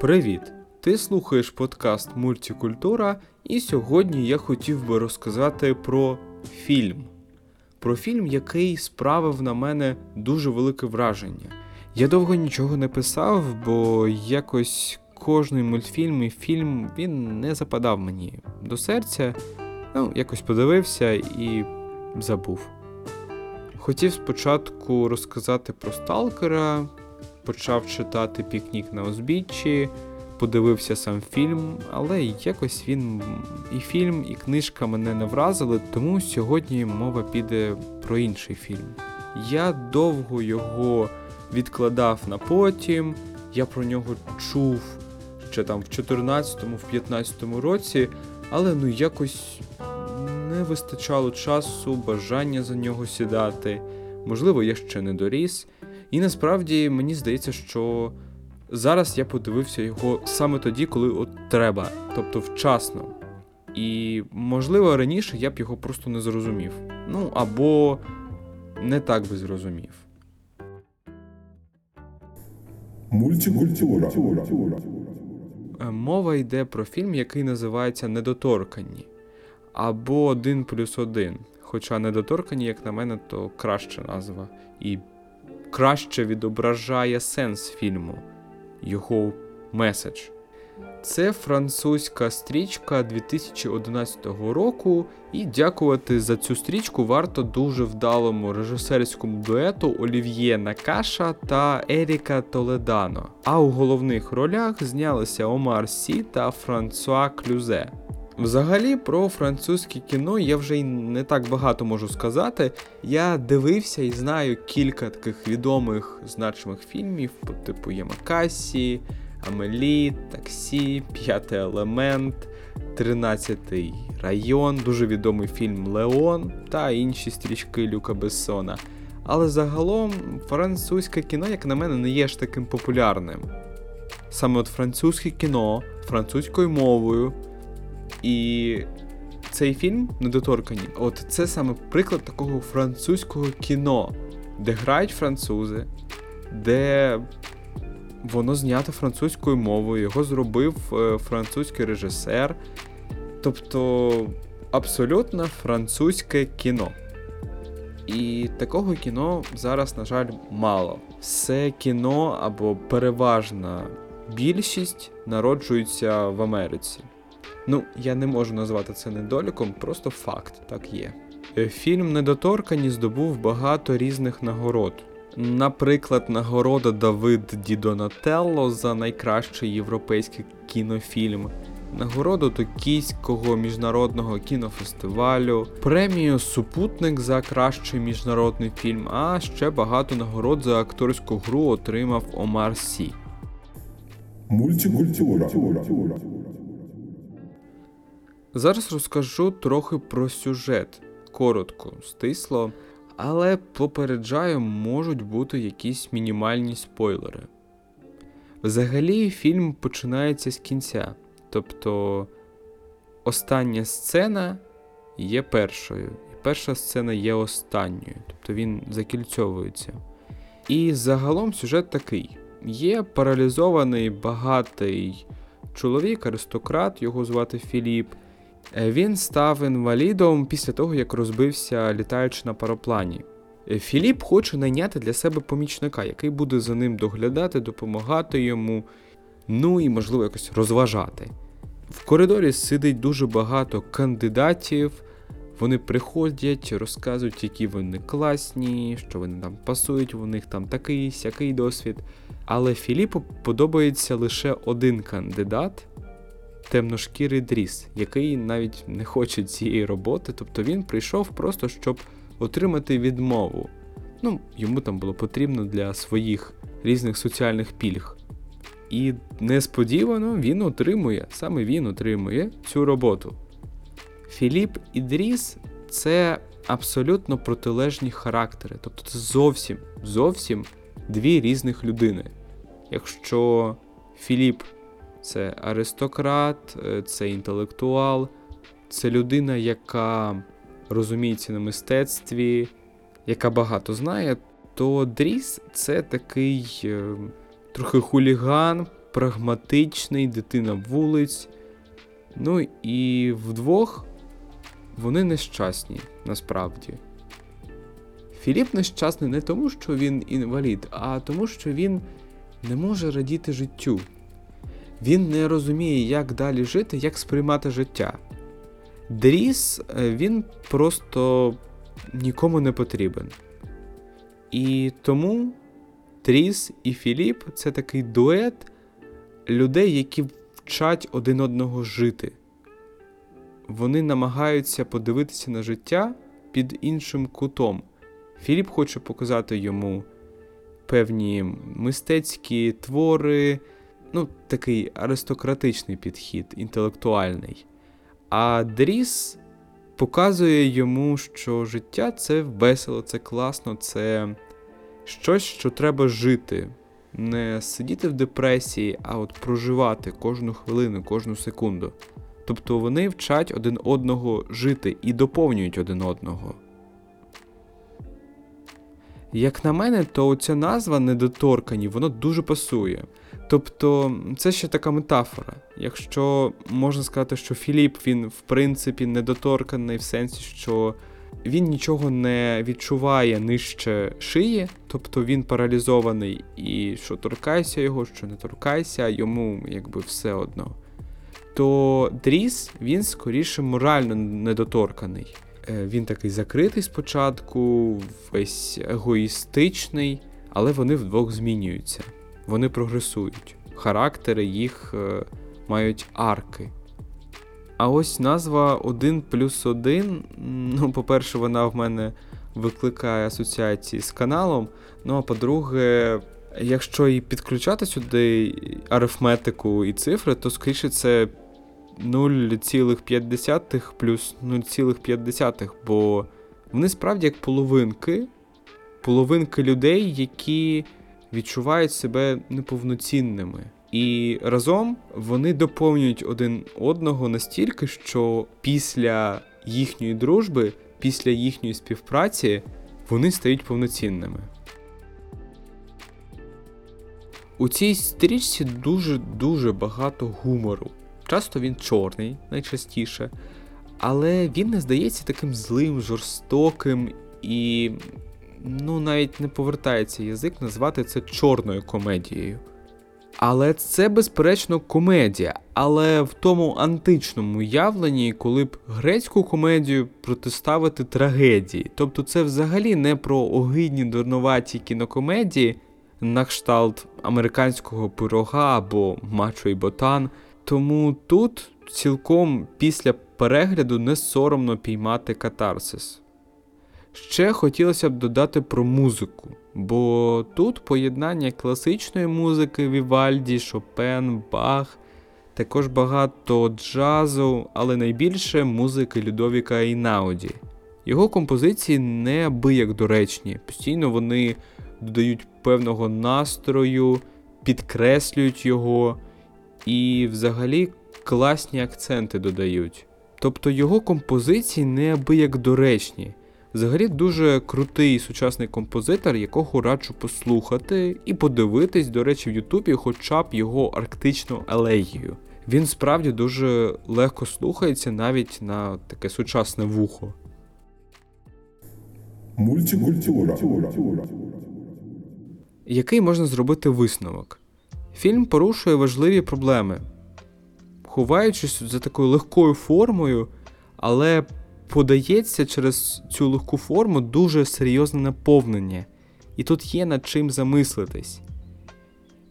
Привіт! Ти слухаєш подкаст Мультикультура, і сьогодні я хотів би розказати про фільм. Про фільм, який справив на мене дуже велике враження. Я довго нічого не писав, бо якось кожний мультфільм і фільм він не западав мені до серця. Ну, якось подивився і забув. Хотів спочатку розказати про Сталкера, почав читати пікнік на узбіччі, подивився сам фільм, але якось він і фільм, і книжка мене не вразили, тому сьогодні мова піде про інший фільм. Я довго його відкладав на потім, я про нього чув ще там в 14-му, в 15-му році, але ну якось не вистачало часу, бажання за нього сідати. Можливо, я ще не доріс. І насправді мені здається, що зараз я подивився його саме тоді, коли от треба, тобто вчасно. І, можливо, раніше я б його просто не зрозумів. Ну, або не так би зрозумів. Мультикультура. Е, Мова йде про фільм, який називається Недоторкані або Один плюс один. Хоча недоторкані, як на мене, то краща назва і краще відображає сенс фільму, його меседж. Це французька стрічка 2011 року, і дякувати за цю стрічку варто дуже вдалому режисерському дуету Олів'є Накаша та Еріка Толедано. А у головних ролях знялися Омар Сі та Франсуа Клюзе. Взагалі про французьке кіно я вже й не так багато можу сказати. Я дивився і знаю кілька таких відомих значимих фільмів, по типу Ямакасі, Амелі, Таксі, П'ятий елемент, Тринадцятий район, дуже відомий фільм Леон та інші стрічки Люка Бессона. Але загалом французьке кіно, як на мене, не є ж таким популярним. Саме от французьке кіно французькою мовою. І цей фільм недоторкані. От це саме приклад такого французького кіно, де грають французи, де воно знято французькою мовою, його зробив е, французький режисер. Тобто абсолютно французьке кіно. І такого кіно зараз, на жаль, мало. Все кіно або переважна більшість народжується в Америці. Ну, я не можу назвати це недоліком, просто факт, так є. Е, Фільм Недоторкані здобув багато різних нагород. Наприклад, нагорода Давид Ді Донателло за найкращий європейський кінофільм, нагороду Токійського міжнародного кінофестивалю, премію Супутник за кращий міжнародний фільм, а ще багато нагород за акторську гру отримав Омар Сі. Мультикультура. Зараз розкажу трохи про сюжет, коротко, стисло, але попереджаю, можуть бути якісь мінімальні спойлери. Взагалі, фільм починається з кінця, тобто остання сцена є першою, і перша сцена є останньою, тобто він закільцьовується. І загалом сюжет такий: є паралізований багатий чоловік, аристократ, його звати Філіп. Е, Він став інвалідом після того, як розбився літаючи на параплані. Е, Філіп хоче найняти для себе помічника, який буде за ним доглядати, допомагати йому, ну і, можливо, якось розважати. В коридорі сидить дуже багато кандидатів. Вони приходять, розказують, які вони класні, що вони там пасують, у них там такий сякий досвід. Але Філіпу подобається лише один кандидат, темношкірий дріс, який навіть не хоче цієї роботи, тобто він прийшов просто щоб отримати відмову. Ну, йому там було потрібно для своїх різних соціальних пільг. І несподівано він отримує, саме він отримує цю роботу. Філіп і Дріс це абсолютно протилежні характери, тобто це зовсім, зовсім дві різних людини. Якщо Філіп це аристократ, е, це інтелектуал, це людина, яка розуміється на мистецтві, яка багато знає, то Дріс це такий е, трохи хуліган, прагматичний, дитина вулиць. Ну і вдвох вони нещасні насправді. Філіп нещасний не тому, що він інвалід, а тому, що він не може радіти життю. Він не розуміє, як далі жити, як сприймати життя. Дріс е, він просто нікому не потрібен. І тому Тріс і Філіп це такий дует людей, які вчать один одного жити. Вони намагаються подивитися на життя під іншим кутом. Філіп хоче показати йому певні мистецькі твори, ну, такий аристократичний підхід, інтелектуальний. А Дріс показує йому, що життя це весело, це класно, це щось, що треба жити. Не сидіти в депресії, а от проживати кожну хвилину, кожну секунду. Тобто вони вчать один одного жити і доповнюють один одного. Як на мене, то ця назва недоторкані, воно дуже пасує. Тобто, це ще така метафора. Якщо можна сказати, що Філіп він в принципі недоторканий в сенсі, що він нічого не відчуває нижче шиї, тобто він паралізований, і що торкайся його, що не торкайся, йому якби все одно. То Дріс він скоріше морально недоторканий. Е, Він такий закритий спочатку, весь егоїстичний, але вони вдвох змінюються. Вони прогресують. Характери їх е, мають арки. А ось назва 1 плюс 1. Ну, по-перше, вона в мене викликає асоціації з каналом. Ну, а по-друге, якщо і підключати сюди арифметику і цифри, то скоріше це 0,5 плюс 0,5, бо вони справді як половинки, половинки людей, які відчувають себе неповноцінними. І разом вони доповнюють один одного настільки, що після їхньої дружби, після їхньої співпраці вони стають повноцінними. У цій стрічці дуже-дуже багато гумору. Часто він чорний, найчастіше, але він не здається таким злим, жорстоким і ну навіть не повертається язик назвати це чорною комедією. Але це, безперечно, комедія. Але в тому античному явленні, коли б грецьку комедію протиставити трагедії. Тобто це взагалі не про огидні дурнуваті кінокомедії, на кшталт американського пирога або мачо і ботан. Тому тут цілком після перегляду не соромно піймати катарсис. Ще хотілося б додати про музику, бо тут поєднання класичної музики Вівальді, Шопен, Бах, також багато джазу, але найбільше музики Людовіка Інауді. Його композиції неабияк доречні, постійно вони додають певного настрою, підкреслюють його і взагалі класні акценти додають. Тобто його композиції неабияк доречні. Взагалі дуже крутий сучасний композитор, якого раджу послухати і подивитись, до речі, в Ютубі хоча б його арктичну елегію. Він справді дуже легко слухається навіть на таке сучасне вухо. Мультикультура. Який можна зробити висновок? Фільм порушує важливі проблеми, ховаючись за такою легкою формою, але подається через цю легку форму дуже серйозне наповнення, і тут є над чим замислитись.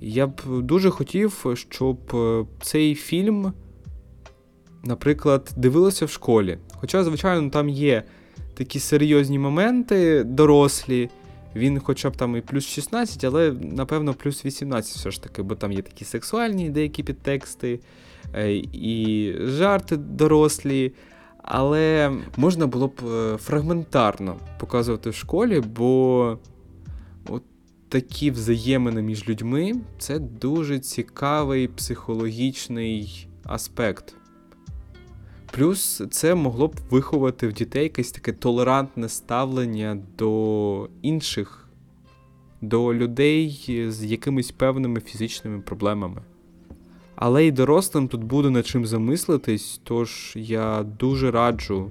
Я б дуже хотів, щоб е, цей фільм, наприклад, дивилися в школі. Хоча, звичайно, там є такі серйозні моменти, дорослі. Він хоча б там і плюс 16, але напевно плюс 18 все ж таки, бо там є такі сексуальні деякі підтексти, е, і жарти дорослі. Але можна було б е, фрагментарно показувати в школі, бо от такі взаємини між людьми це дуже цікавий психологічний аспект. Плюс це могло б виховати в дітей якесь таке толерантне ставлення до інших, до людей з якимись певними фізичними проблемами. Але й дорослим тут буде над чим замислитись, тож я дуже раджу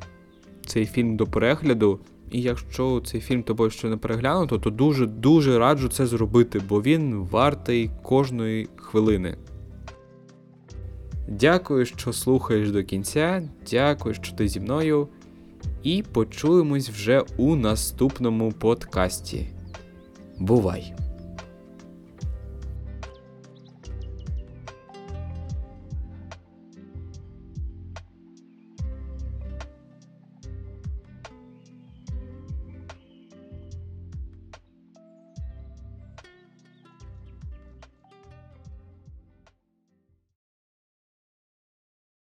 цей фільм до перегляду. І якщо цей фільм тобою ще не переглянуто, то дуже-дуже раджу це зробити, бо він вартий кожної хвилини. Дякую, що слухаєш до кінця. Дякую, що ти зі мною. І почуємось вже у наступному подкасті. Бувай!